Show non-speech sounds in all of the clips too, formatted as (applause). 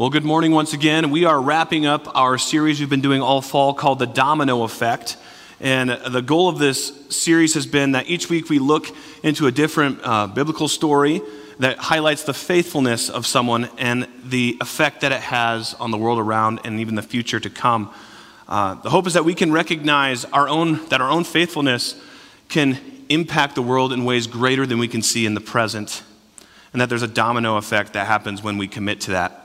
Well, good morning once again. We are wrapping up our series we've been doing all fall called The Domino Effect. And the goal of this series has been that each week we look into a different uh, biblical story that highlights the faithfulness of someone and the effect that it has on the world around and even the future to come. Uh, the hope is that we can recognize our own, that our own faithfulness can impact the world in ways greater than we can see in the present, and that there's a domino effect that happens when we commit to that.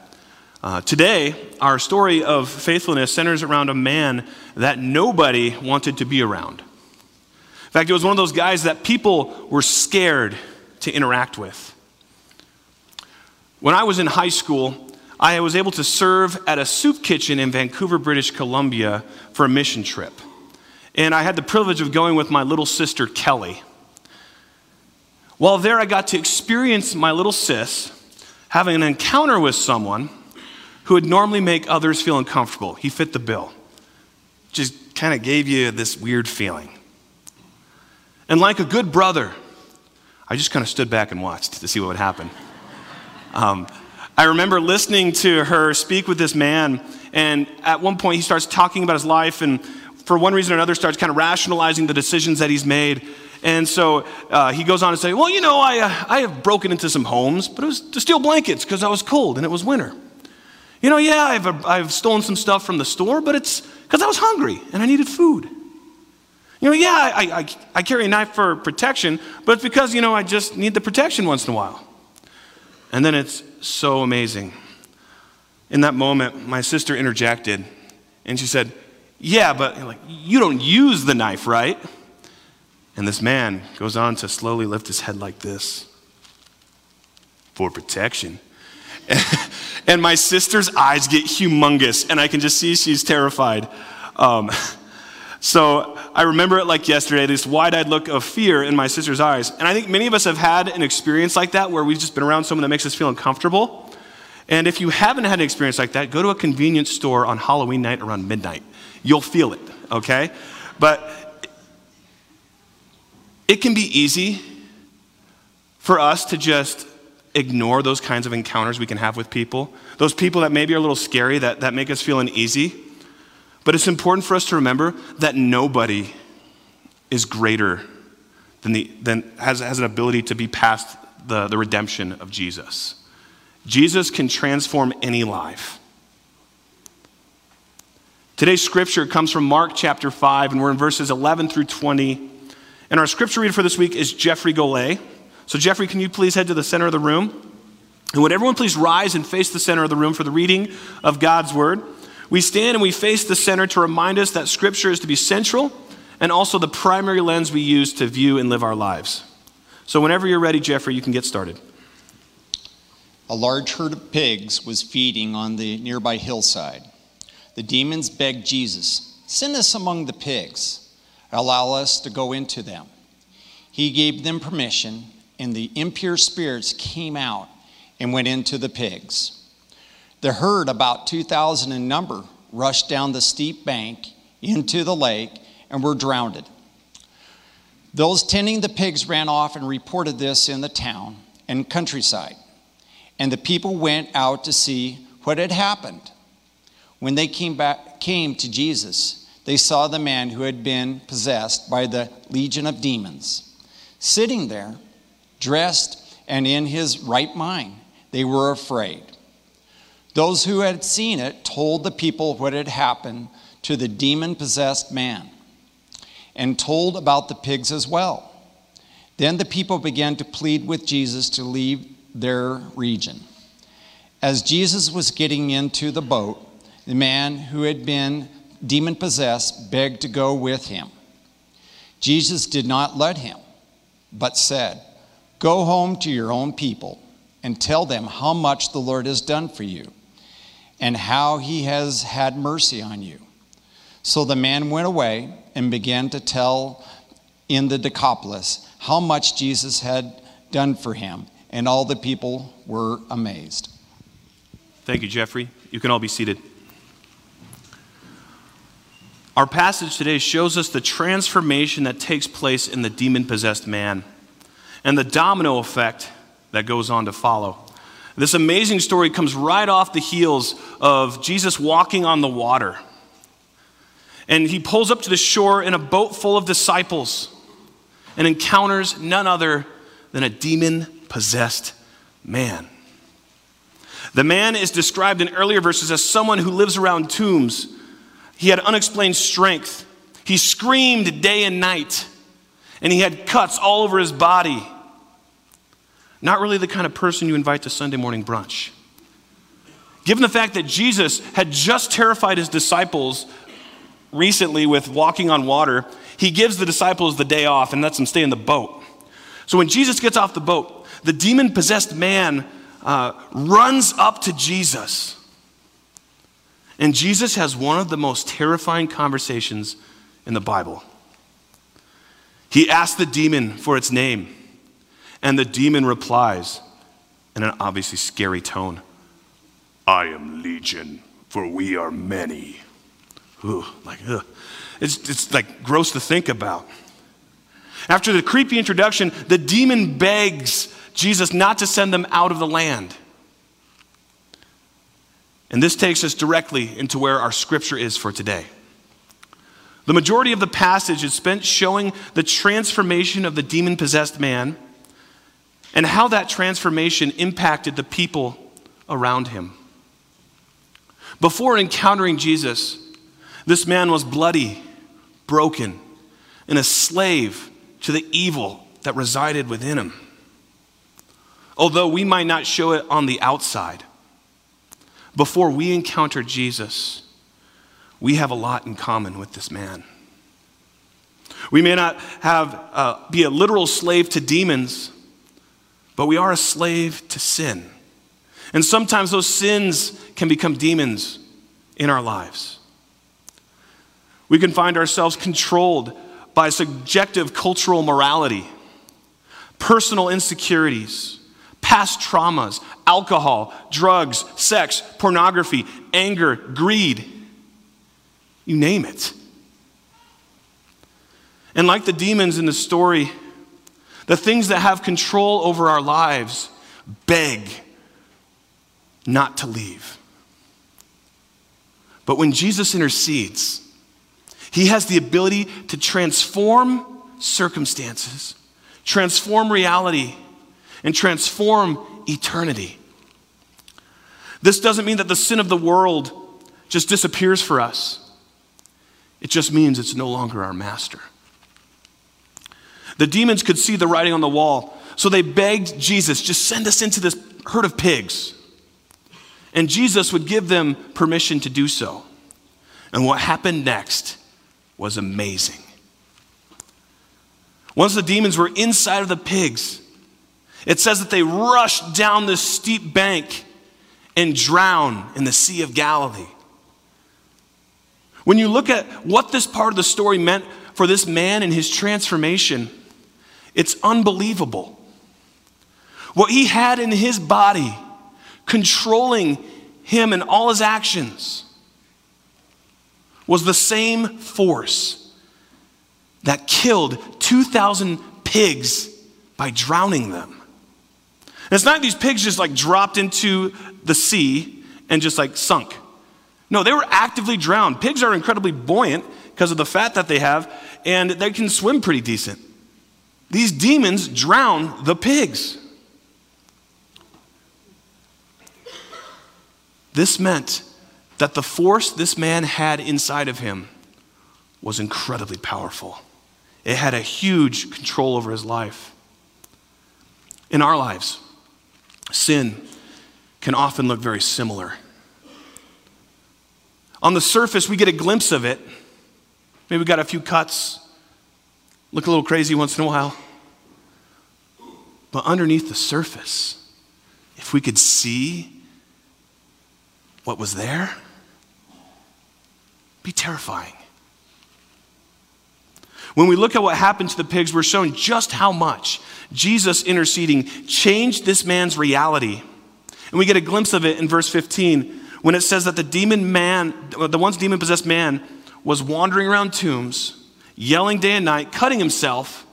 Uh, today, our story of faithfulness centers around a man that nobody wanted to be around. In fact, it was one of those guys that people were scared to interact with. When I was in high school, I was able to serve at a soup kitchen in Vancouver, British Columbia for a mission trip. And I had the privilege of going with my little sister, Kelly. While there, I got to experience my little sis having an encounter with someone who would normally make others feel uncomfortable. He fit the bill. Just kind of gave you this weird feeling. And like a good brother, I just kind of stood back and watched to see what would happen. Um, I remember listening to her speak with this man, and at one point he starts talking about his life, and for one reason or another starts kind of rationalizing the decisions that he's made. And so uh, he goes on to say, Well, you know, I, uh, I have broken into some homes, but it was to steal blankets because I was cold and it was winter. You know, yeah, I've, I've stolen some stuff from the store, but it's because I was hungry and I needed food. You know, yeah, I, I, I carry a knife for protection, but it's because, you know, I just need the protection once in a while. And then it's so amazing. In that moment, my sister interjected and she said, Yeah, but like, you don't use the knife, right? And this man goes on to slowly lift his head like this for protection. (laughs) and my sister's eyes get humongous, and I can just see she's terrified. Um, (laughs) so I remember it like yesterday, this wide eyed look of fear in my sister's eyes. And I think many of us have had an experience like that where we've just been around someone that makes us feel uncomfortable. And if you haven't had an experience like that, go to a convenience store on Halloween night around midnight. You'll feel it, okay? But it can be easy for us to just ignore those kinds of encounters we can have with people, those people that maybe are a little scary, that, that make us feel uneasy. But it's important for us to remember that nobody is greater than the, than, has, has an ability to be past the, the redemption of Jesus. Jesus can transform any life. Today's scripture comes from Mark chapter 5, and we're in verses 11 through 20. And our scripture reader for this week is Jeffrey Golay. So, Jeffrey, can you please head to the center of the room? And would everyone please rise and face the center of the room for the reading of God's word? We stand and we face the center to remind us that Scripture is to be central and also the primary lens we use to view and live our lives. So, whenever you're ready, Jeffrey, you can get started. A large herd of pigs was feeding on the nearby hillside. The demons begged Jesus, Send us among the pigs, allow us to go into them. He gave them permission, and the impure spirits came out and went into the pigs. The herd, about 2,000 in number, rushed down the steep bank into the lake and were drowned. Those tending the pigs ran off and reported this in the town and countryside. And the people went out to see what had happened. When they came back came to Jesus, they saw the man who had been possessed by the legion of demons sitting there dressed and in his right mind. They were afraid. Those who had seen it told the people what had happened to the demon possessed man and told about the pigs as well. Then the people began to plead with Jesus to leave their region. As Jesus was getting into the boat, the man who had been demon possessed begged to go with him. Jesus did not let him, but said, Go home to your own people and tell them how much the Lord has done for you and how he has had mercy on you. So the man went away and began to tell in the Decapolis how much Jesus had done for him, and all the people were amazed. Thank you, Jeffrey. You can all be seated. Our passage today shows us the transformation that takes place in the demon possessed man and the domino effect that goes on to follow. This amazing story comes right off the heels of Jesus walking on the water. And he pulls up to the shore in a boat full of disciples and encounters none other than a demon possessed man. The man is described in earlier verses as someone who lives around tombs. He had unexplained strength. He screamed day and night, and he had cuts all over his body. Not really the kind of person you invite to Sunday morning brunch. Given the fact that Jesus had just terrified his disciples recently with walking on water, he gives the disciples the day off and lets them stay in the boat. So when Jesus gets off the boat, the demon possessed man uh, runs up to Jesus. And Jesus has one of the most terrifying conversations in the Bible. He asks the demon for its name, and the demon replies in an obviously scary tone I am Legion, for we are many. Ooh, like, ugh. It's, it's like gross to think about. After the creepy introduction, the demon begs Jesus not to send them out of the land. And this takes us directly into where our scripture is for today. The majority of the passage is spent showing the transformation of the demon possessed man and how that transformation impacted the people around him. Before encountering Jesus, this man was bloody, broken, and a slave to the evil that resided within him. Although we might not show it on the outside, before we encounter Jesus, we have a lot in common with this man. We may not have, uh, be a literal slave to demons, but we are a slave to sin. And sometimes those sins can become demons in our lives. We can find ourselves controlled by subjective cultural morality, personal insecurities, past traumas, alcohol, drugs, sex, pornography, anger, greed. You name it. And like the demons in the story, the things that have control over our lives beg not to leave. But when Jesus intercedes, he has the ability to transform circumstances, transform reality, and transform eternity. This doesn't mean that the sin of the world just disappears for us, it just means it's no longer our master. The demons could see the writing on the wall, so they begged Jesus, just send us into this herd of pigs. And Jesus would give them permission to do so. And what happened next was amazing. Once the demons were inside of the pigs, it says that they rushed down this steep bank and drowned in the Sea of Galilee. When you look at what this part of the story meant for this man and his transformation, it's unbelievable. What he had in his body controlling him and all his actions was the same force that killed 2,000 pigs by drowning them. And it's not these pigs just like dropped into the sea and just like sunk. No, they were actively drowned. Pigs are incredibly buoyant because of the fat that they have, and they can swim pretty decent. These demons drown the pigs. This meant that the force this man had inside of him was incredibly powerful. It had a huge control over his life. In our lives, sin can often look very similar. On the surface, we get a glimpse of it. Maybe we got a few cuts, look a little crazy once in a while. But underneath the surface, if we could see what was there, be terrifying. When we look at what happened to the pigs, we're shown just how much Jesus interceding changed this man's reality. And we get a glimpse of it in verse 15 when it says that the demon man, the once demon possessed man, was wandering around tombs, yelling day and night, cutting himself.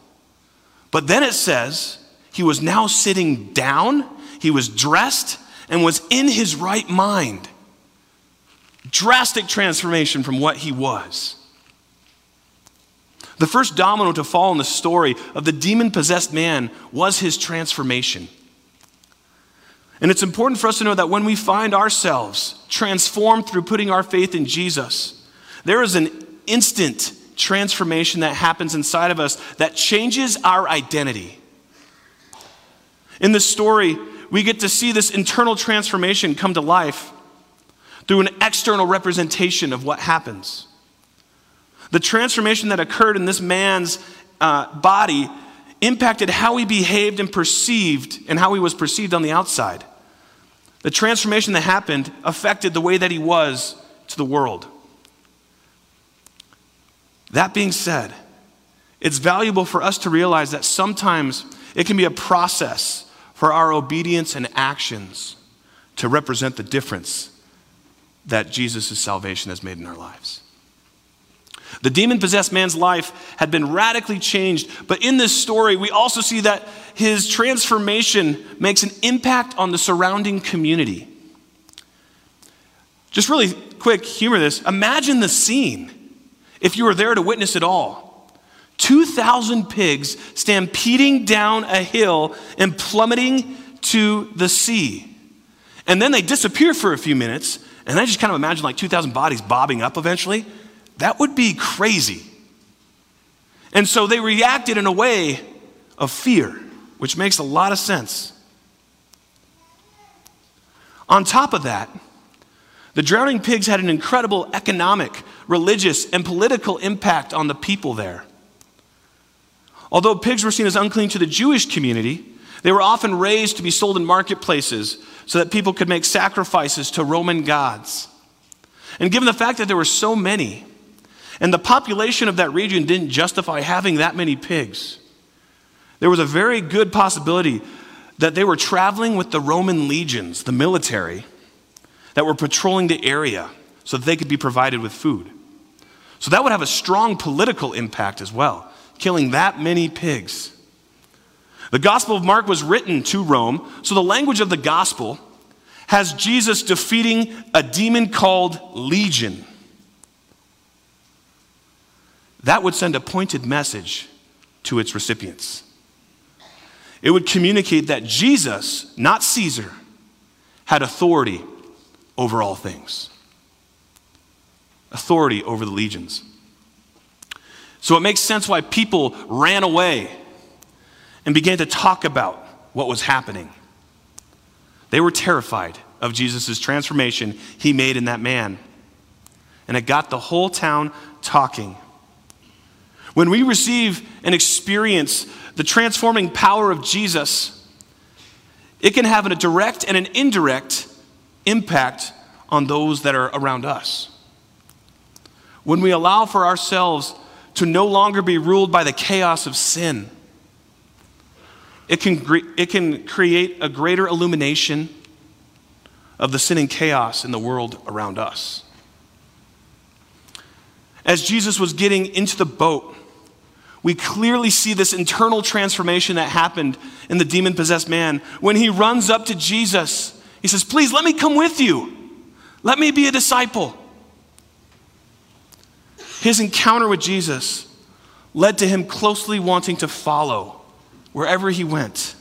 But then it says he was now sitting down, he was dressed, and was in his right mind. Drastic transformation from what he was. The first domino to fall in the story of the demon possessed man was his transformation. And it's important for us to know that when we find ourselves transformed through putting our faith in Jesus, there is an instant transformation that happens inside of us that changes our identity. In this story, we get to see this internal transformation come to life through an external representation of what happens. The transformation that occurred in this man's uh, body impacted how he behaved and perceived and how he was perceived on the outside. The transformation that happened affected the way that he was to the world. That being said, it's valuable for us to realize that sometimes it can be a process for our obedience and actions to represent the difference that Jesus' salvation has made in our lives. The demon possessed man's life had been radically changed, but in this story, we also see that his transformation makes an impact on the surrounding community. Just really quick, humor this. Imagine the scene if you were there to witness it all. 2,000 pigs stampeding down a hill and plummeting to the sea. And then they disappear for a few minutes, and I just kind of imagine like 2,000 bodies bobbing up eventually. That would be crazy. And so they reacted in a way of fear, which makes a lot of sense. On top of that, the drowning pigs had an incredible economic, religious, and political impact on the people there. Although pigs were seen as unclean to the Jewish community, they were often raised to be sold in marketplaces so that people could make sacrifices to Roman gods. And given the fact that there were so many, and the population of that region didn't justify having that many pigs, there was a very good possibility that they were traveling with the Roman legions, the military, that were patrolling the area so that they could be provided with food. So that would have a strong political impact as well, killing that many pigs. The Gospel of Mark was written to Rome, so the language of the Gospel has Jesus defeating a demon called Legion. That would send a pointed message to its recipients. It would communicate that Jesus, not Caesar, had authority over all things, authority over the legions. So it makes sense why people ran away and began to talk about what was happening. They were terrified of Jesus' transformation he made in that man. And it got the whole town talking. When we receive and experience the transforming power of Jesus, it can have a direct and an indirect impact on those that are around us. When we allow for ourselves to no longer be ruled by the chaos of sin, it can, it can create a greater illumination of the sin and chaos in the world around us. As Jesus was getting into the boat, we clearly see this internal transformation that happened in the demon possessed man. When he runs up to Jesus, he says, Please let me come with you. Let me be a disciple. His encounter with Jesus led to him closely wanting to follow wherever he went.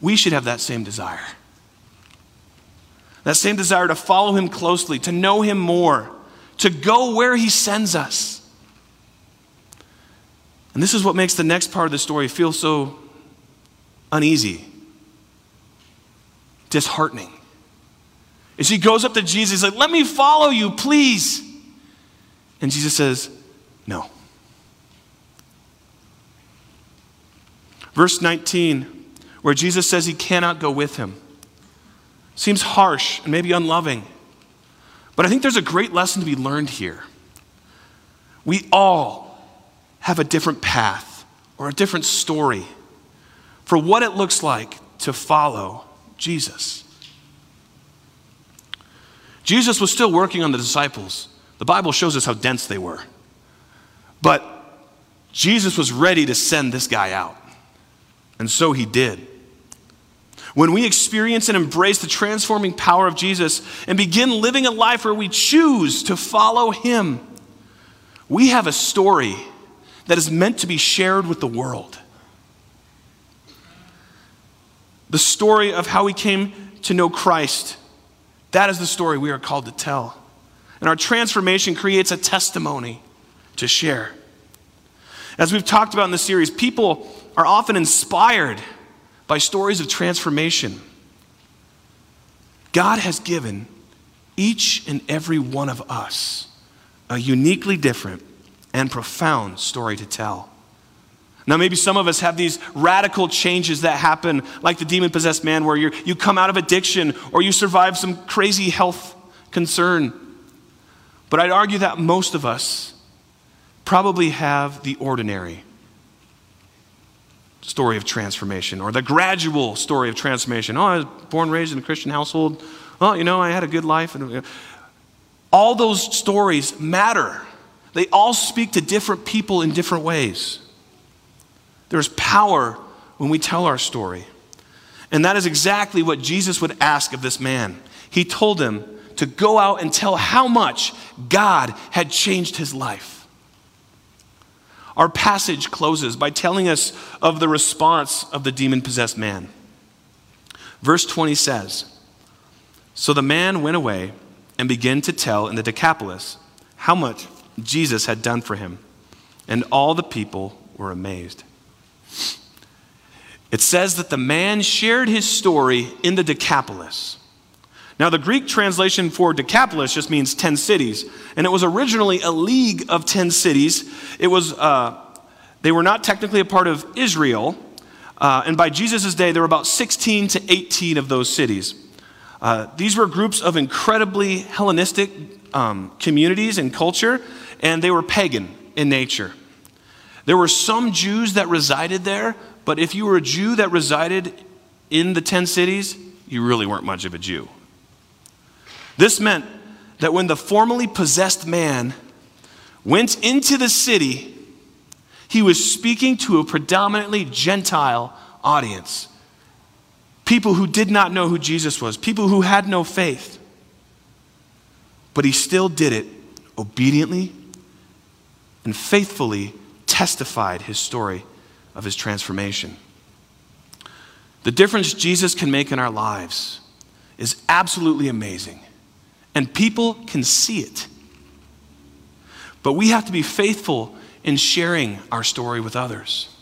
We should have that same desire. That same desire to follow him closely, to know him more, to go where he sends us. And this is what makes the next part of the story feel so uneasy, disheartening. As he goes up to Jesus, like, Let me follow you, please. And Jesus says, No. Verse 19, where Jesus says he cannot go with him, seems harsh and maybe unloving. But I think there's a great lesson to be learned here. We all have a different path or a different story for what it looks like to follow Jesus. Jesus was still working on the disciples. The Bible shows us how dense they were. But Jesus was ready to send this guy out. And so he did. When we experience and embrace the transforming power of Jesus and begin living a life where we choose to follow Him, we have a story that is meant to be shared with the world. The story of how we came to know Christ, that is the story we are called to tell. And our transformation creates a testimony to share. As we've talked about in the series, people are often inspired by stories of transformation. God has given each and every one of us a uniquely different and profound story to tell. Now, maybe some of us have these radical changes that happen, like the demon possessed man, where you you come out of addiction or you survive some crazy health concern. But I'd argue that most of us probably have the ordinary story of transformation or the gradual story of transformation. Oh, I was born raised in a Christian household. Oh, you know, I had a good life. Uh, all those stories matter. They all speak to different people in different ways. There's power when we tell our story. And that is exactly what Jesus would ask of this man. He told him to go out and tell how much God had changed his life. Our passage closes by telling us of the response of the demon possessed man. Verse 20 says So the man went away and began to tell in the Decapolis how much Jesus had done for him, and all the people were amazed. It says that the man shared his story in the Decapolis. Now, the Greek translation for Decapolis just means 10 cities, and it was originally a league of 10 cities. It was, uh, they were not technically a part of Israel, uh, and by Jesus' day, there were about 16 to 18 of those cities. Uh, these were groups of incredibly Hellenistic um, communities and culture, and they were pagan in nature. There were some Jews that resided there, but if you were a Jew that resided in the 10 cities, you really weren't much of a Jew. This meant that when the formerly possessed man went into the city, he was speaking to a predominantly Gentile audience. People who did not know who Jesus was, people who had no faith. But he still did it obediently and faithfully testified his story of his transformation. The difference Jesus can make in our lives is absolutely amazing, and people can see it. But we have to be faithful in sharing our story with others.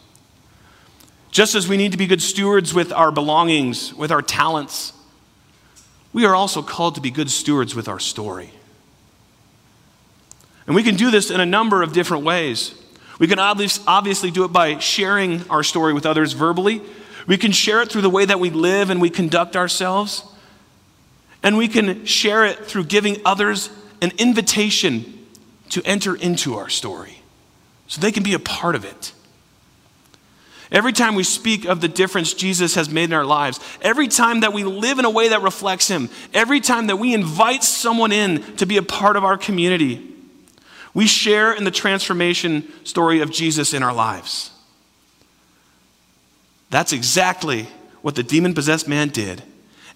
Just as we need to be good stewards with our belongings, with our talents, we are also called to be good stewards with our story. And we can do this in a number of different ways. We can obviously do it by sharing our story with others verbally. We can share it through the way that we live and we conduct ourselves. And we can share it through giving others an invitation to enter into our story so they can be a part of it. Every time we speak of the difference Jesus has made in our lives, every time that we live in a way that reflects Him, every time that we invite someone in to be a part of our community, we share in the transformation story of Jesus in our lives. That's exactly what the demon possessed man did.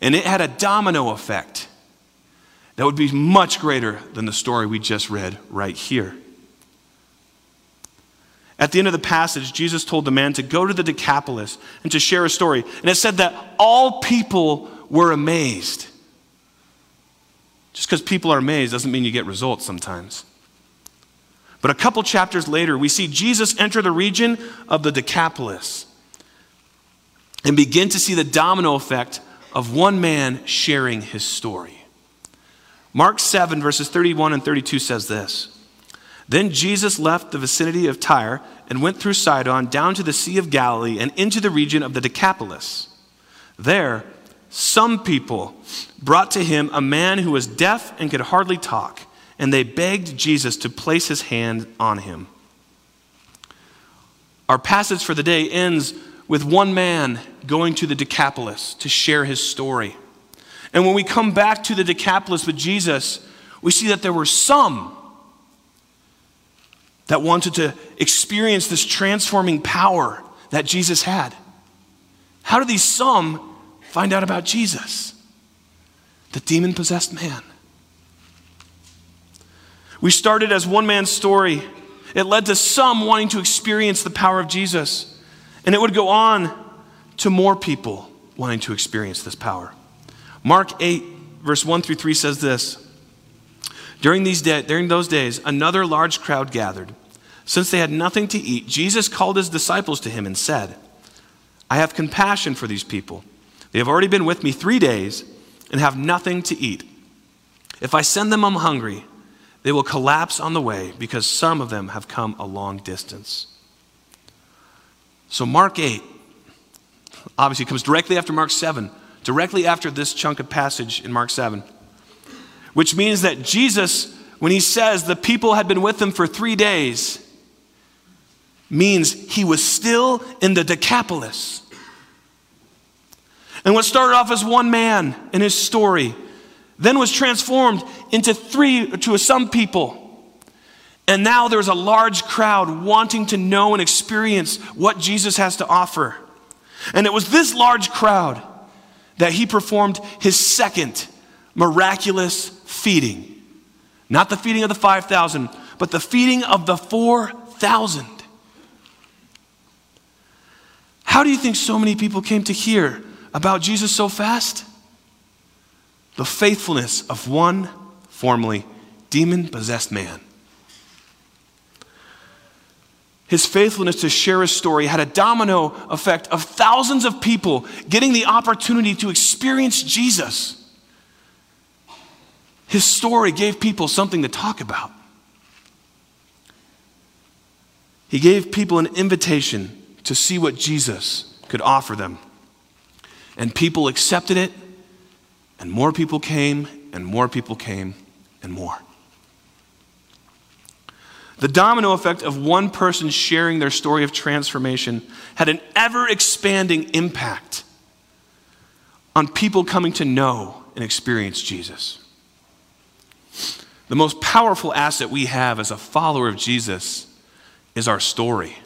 And it had a domino effect that would be much greater than the story we just read right here. At the end of the passage, Jesus told the man to go to the Decapolis and to share a story. And it said that all people were amazed. Just because people are amazed doesn't mean you get results sometimes. But a couple chapters later, we see Jesus enter the region of the Decapolis and begin to see the domino effect of one man sharing his story. Mark 7, verses 31 and 32 says this Then Jesus left the vicinity of Tyre and went through Sidon down to the Sea of Galilee and into the region of the Decapolis. There, some people brought to him a man who was deaf and could hardly talk and they begged Jesus to place his hand on him. Our passage for the day ends with one man going to the Decapolis to share his story. And when we come back to the Decapolis with Jesus, we see that there were some that wanted to experience this transforming power that Jesus had. How do these some find out about Jesus, the demon possessed man. We started as one man's story. It led to some wanting to experience the power of Jesus. And it would go on to more people wanting to experience this power. Mark 8, verse 1 through 3 says this During, these day, during those days, another large crowd gathered. Since they had nothing to eat, Jesus called his disciples to him and said, I have compassion for these people. They have already been with me three days and have nothing to eat. If I send them I'm hungry, they will collapse on the way because some of them have come a long distance. So, Mark 8 obviously comes directly after Mark 7, directly after this chunk of passage in Mark 7, which means that Jesus, when he says the people had been with him for three days, means he was still in the Decapolis. And what started off as one man in his story then was transformed into three to some people. And now there's a large crowd wanting to know and experience what Jesus has to offer. And it was this large crowd that he performed his second miraculous feeding. Not the feeding of the 5,000, but the feeding of the 4,000. How do you think so many people came to hear about Jesus so fast? The faithfulness of one formerly demon possessed man. His faithfulness to share his story had a domino effect of thousands of people getting the opportunity to experience Jesus. His story gave people something to talk about. He gave people an invitation to see what Jesus could offer them. And people accepted it, and more people came, and more people came, and more. The domino effect of one person sharing their story of transformation had an ever expanding impact on people coming to know and experience Jesus. The most powerful asset we have as a follower of Jesus is our story.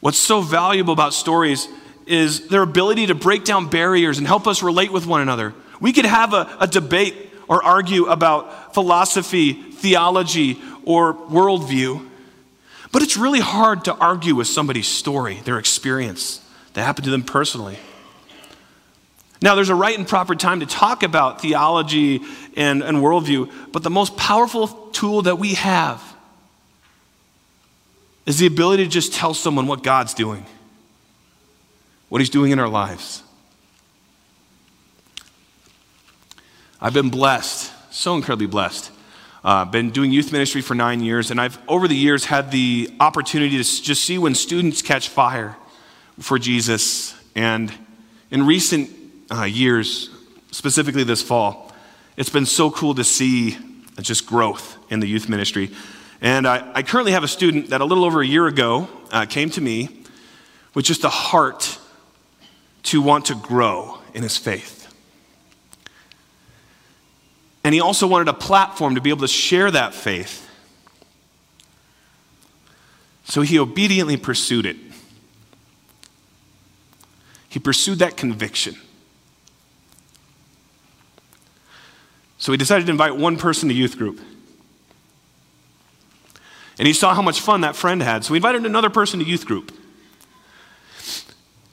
What's so valuable about stories is their ability to break down barriers and help us relate with one another. We could have a, a debate or argue about philosophy, theology, or worldview, but it's really hard to argue with somebody's story, their experience that happened to them personally. Now, there's a right and proper time to talk about theology and, and worldview, but the most powerful tool that we have is the ability to just tell someone what God's doing what He's doing in our lives. I've been blessed, so incredibly blessed. Uh, been doing youth ministry for nine years, and I've over the years had the opportunity to just see when students catch fire for Jesus. And in recent uh, years, specifically this fall, it's been so cool to see just growth in the youth ministry. And I, I currently have a student that a little over a year ago uh, came to me with just a heart to want to grow in his faith. And he also wanted a platform to be able to share that faith. So he obediently pursued it. He pursued that conviction. So he decided to invite one person to youth group. And he saw how much fun that friend had. So he invited another person to youth group.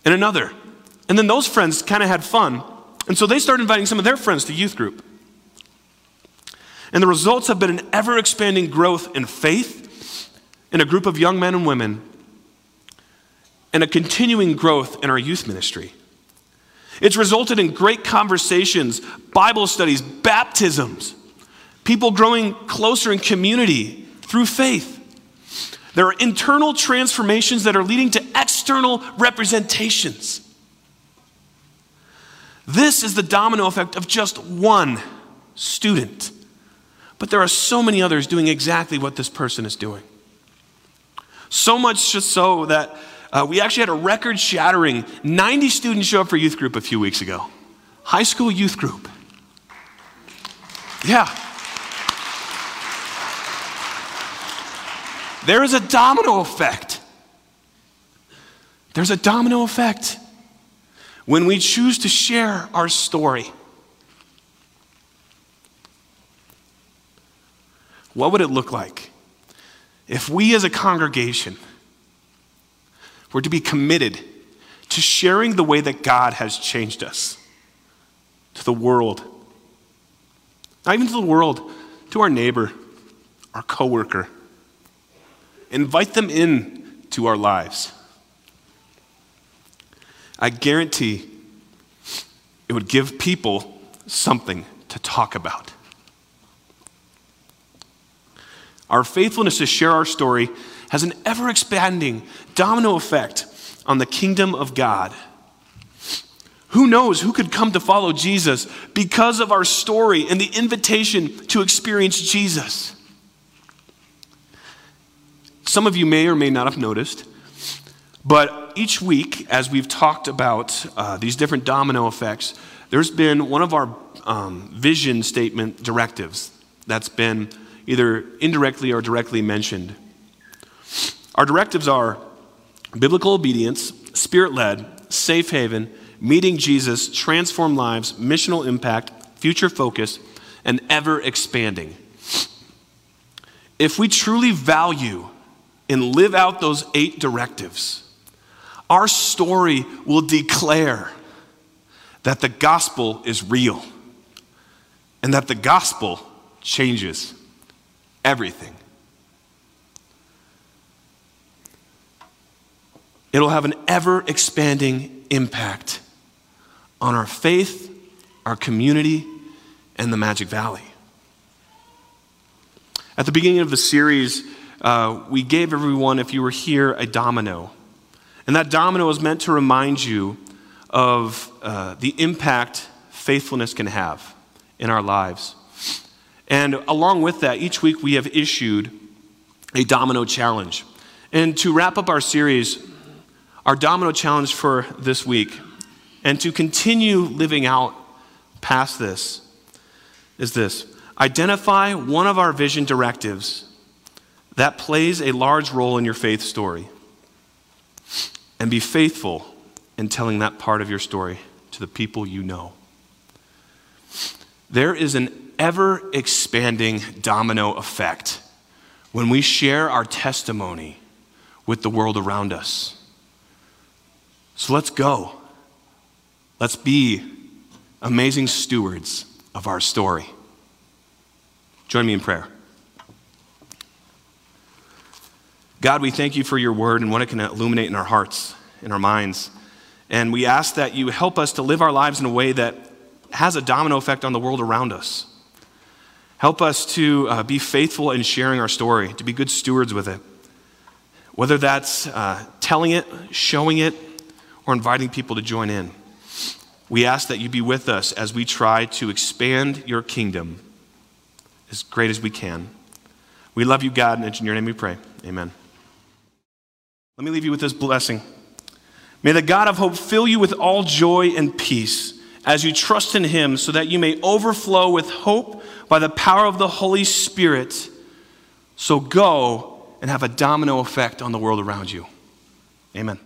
And another. And then those friends kind of had fun. And so they started inviting some of their friends to youth group. And the results have been an ever expanding growth in faith in a group of young men and women, and a continuing growth in our youth ministry. It's resulted in great conversations, Bible studies, baptisms, people growing closer in community through faith. There are internal transformations that are leading to external representations. This is the domino effect of just one student. But there are so many others doing exactly what this person is doing. So much just so that uh, we actually had a record shattering 90 students show up for youth group a few weeks ago. High school youth group. Yeah. There is a domino effect. There's a domino effect. When we choose to share our story, what would it look like if we as a congregation were to be committed to sharing the way that God has changed us to the world? Not even to the world, to our neighbor, our coworker. Invite them in to our lives. I guarantee it would give people something to talk about. Our faithfulness to share our story has an ever expanding domino effect on the kingdom of God. Who knows who could come to follow Jesus because of our story and the invitation to experience Jesus? Some of you may or may not have noticed, but each week, as we've talked about uh, these different domino effects, there's been one of our um, vision statement directives that's been either indirectly or directly mentioned. Our directives are biblical obedience, spirit led, safe haven, meeting Jesus, transform lives, missional impact, future focus, and ever expanding. If we truly value and live out those eight directives, our story will declare that the gospel is real and that the gospel changes everything. It'll have an ever expanding impact on our faith, our community, and the Magic Valley. At the beginning of the series, uh, we gave everyone, if you were here, a domino. And that domino is meant to remind you of uh, the impact faithfulness can have in our lives. And along with that, each week we have issued a domino challenge. And to wrap up our series, our domino challenge for this week, and to continue living out past this, is this identify one of our vision directives that plays a large role in your faith story and be faithful in telling that part of your story to the people you know. There is an ever expanding domino effect when we share our testimony with the world around us. So let's go. Let's be amazing stewards of our story. Join me in prayer. God, we thank you for your word and what it can illuminate in our hearts, in our minds. And we ask that you help us to live our lives in a way that has a domino effect on the world around us. Help us to uh, be faithful in sharing our story, to be good stewards with it. Whether that's uh, telling it, showing it, or inviting people to join in. We ask that you be with us as we try to expand your kingdom as great as we can. We love you, God, and in your name we pray. Amen. Let me leave you with this blessing. May the God of hope fill you with all joy and peace as you trust in him, so that you may overflow with hope by the power of the Holy Spirit. So go and have a domino effect on the world around you. Amen.